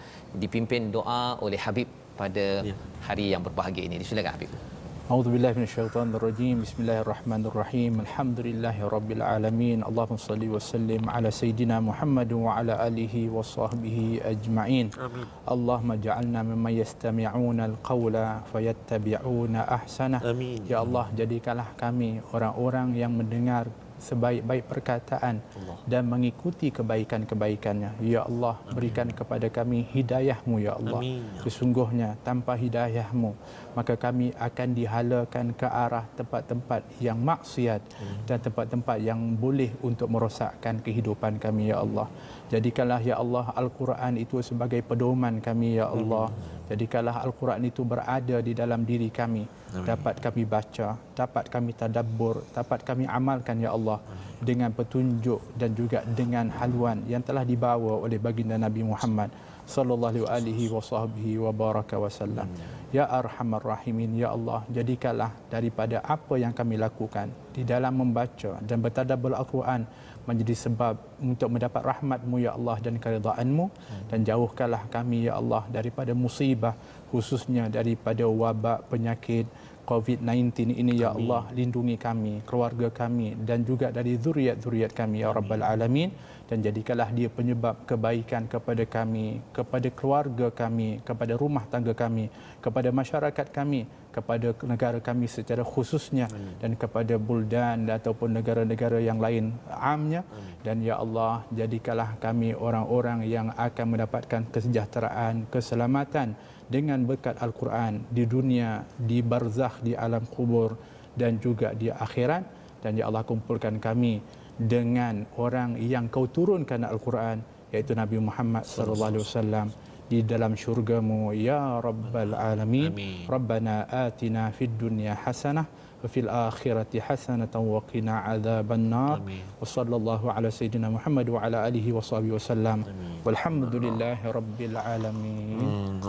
dipimpin doa oleh Habib pada ya. hari yang berbahagia ini. Silakan Habib أعوذ بالله من الشيطان الرجيم بسم الله الرحمن الرحيم الحمد لله رب العالمين اللهم صل وسلم على سيدنا محمد وعلى آله وصحبه أجمعين آمين. اللهم اجعلنا ممن يستمعون القول فيتبعون أحسنه آمين. يا الله jadikanlah kami orang-orang yang mendengar sebaik-baik perkataan Allah. dan mengikuti kebaikan-kebaikannya. Ya Allah, Amin. berikan kepada kami hidayahmu, Ya Allah. Amin. Sesungguhnya, tanpa hidayahmu, maka kami akan dihalakan ke arah tempat-tempat yang maksiat Amin. dan tempat-tempat yang boleh untuk merosakkan kehidupan kami, Ya Allah. Jadikanlah, Ya Allah, Al-Quran itu sebagai pedoman kami, Ya Allah. Amin. Jadikanlah Al-Quran itu berada di dalam diri kami. Amin. Dapat kami baca, dapat kami tadabbur, dapat kami amalkan ya Allah Amin. dengan petunjuk dan juga dengan haluan yang telah dibawa oleh baginda Nabi Muhammad sallallahu alaihi wasahbihi wa baraka wasallam. Ya Arhamar Rahimin ya Allah, jadikanlah daripada apa yang kami lakukan di dalam membaca dan bertadabbur Al-Quran menjadi sebab untuk mendapat rahmatmu ya Allah dan keridhaanmu. Dan jauhkanlah kami ya Allah daripada musibah khususnya daripada wabak penyakit COVID-19 ini ya Allah. Lindungi kami keluarga kami dan juga dari zuriat-zuriat kami ya rabbal alamin. Dan jadikanlah dia penyebab kebaikan kepada kami kepada keluarga kami kepada rumah tangga kami kepada masyarakat kami kepada negara kami secara khususnya Amin. dan kepada buldan ataupun negara-negara yang lain amnya Amin. dan ya Allah jadikanlah kami orang-orang yang akan mendapatkan kesejahteraan keselamatan dengan berkat al-Quran di dunia di barzakh di alam kubur dan juga di akhirat dan ya Allah kumpulkan kami dengan orang yang kau turunkan al-Quran iaitu Nabi Muhammad sallallahu alaihi wasallam di dalam syurgamu ya rabbal alamin Amin. rabbana atina fid dunya hasanah وفي الآخرة حسنة وقنا عذاب النار وصلى الله على سيدنا محمد وعلى آله وصحبه وسلم والحمد لله رب العالمين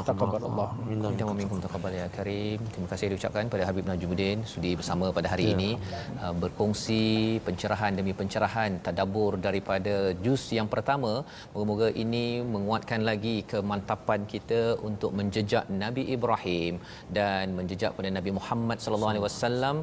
تقبل الله minna minkum taqabbal ya karim terima kasih diucapkan pada Habib Najmuddin sudi bersama pada hari ya. ini uh, berkongsi pencerahan demi pencerahan tadabbur daripada juz yang pertama moga-moga ini menguatkan lagi kemantapan kita untuk menjejak Nabi Ibrahim dan menjejak pada Nabi Muhammad sallallahu alaihi wasallam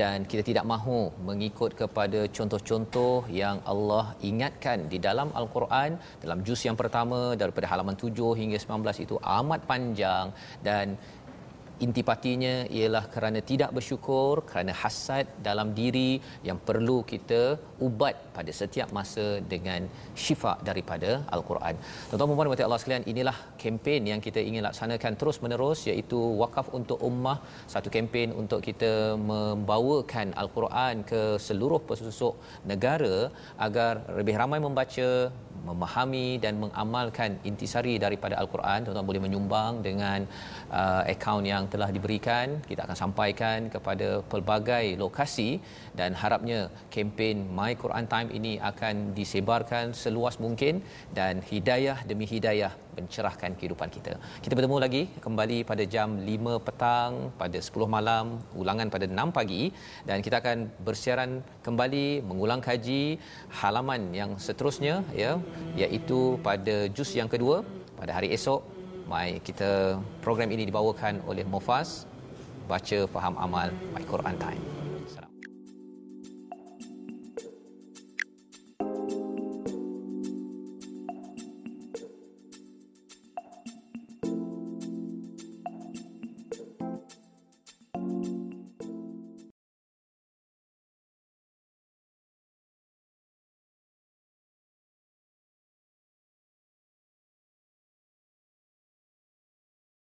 dan kita tidak mahu mengikut kepada contoh-contoh yang Allah ingatkan di dalam al-Quran dalam juz yang pertama daripada halaman 7 hingga 19 itu amat panjang dan intipatinya ialah kerana tidak bersyukur kerana hasad dalam diri yang perlu kita ubat pada setiap masa dengan syifa daripada al-Quran. Tuan-tuan dan puan Allah sekalian, inilah kempen yang kita ingin laksanakan terus menerus iaitu wakaf untuk ummah, satu kempen untuk kita membawakan al-Quran ke seluruh pelosok negara agar lebih ramai membaca, memahami dan mengamalkan intisari daripada al-Quran. Tuan-tuan boleh menyumbang dengan uh, akaun yang telah diberikan kita akan sampaikan kepada pelbagai lokasi dan harapnya kempen My Quran Time ini akan disebarkan seluas mungkin dan hidayah demi hidayah mencerahkan kehidupan kita. Kita bertemu lagi kembali pada jam 5 petang, pada 10 malam, ulangan pada 6 pagi dan kita akan bersiaran kembali mengulang kaji halaman yang seterusnya ya iaitu pada juz yang kedua pada hari esok Baik, kita program ini dibawakan oleh Mufas baca faham amal My Quran Time.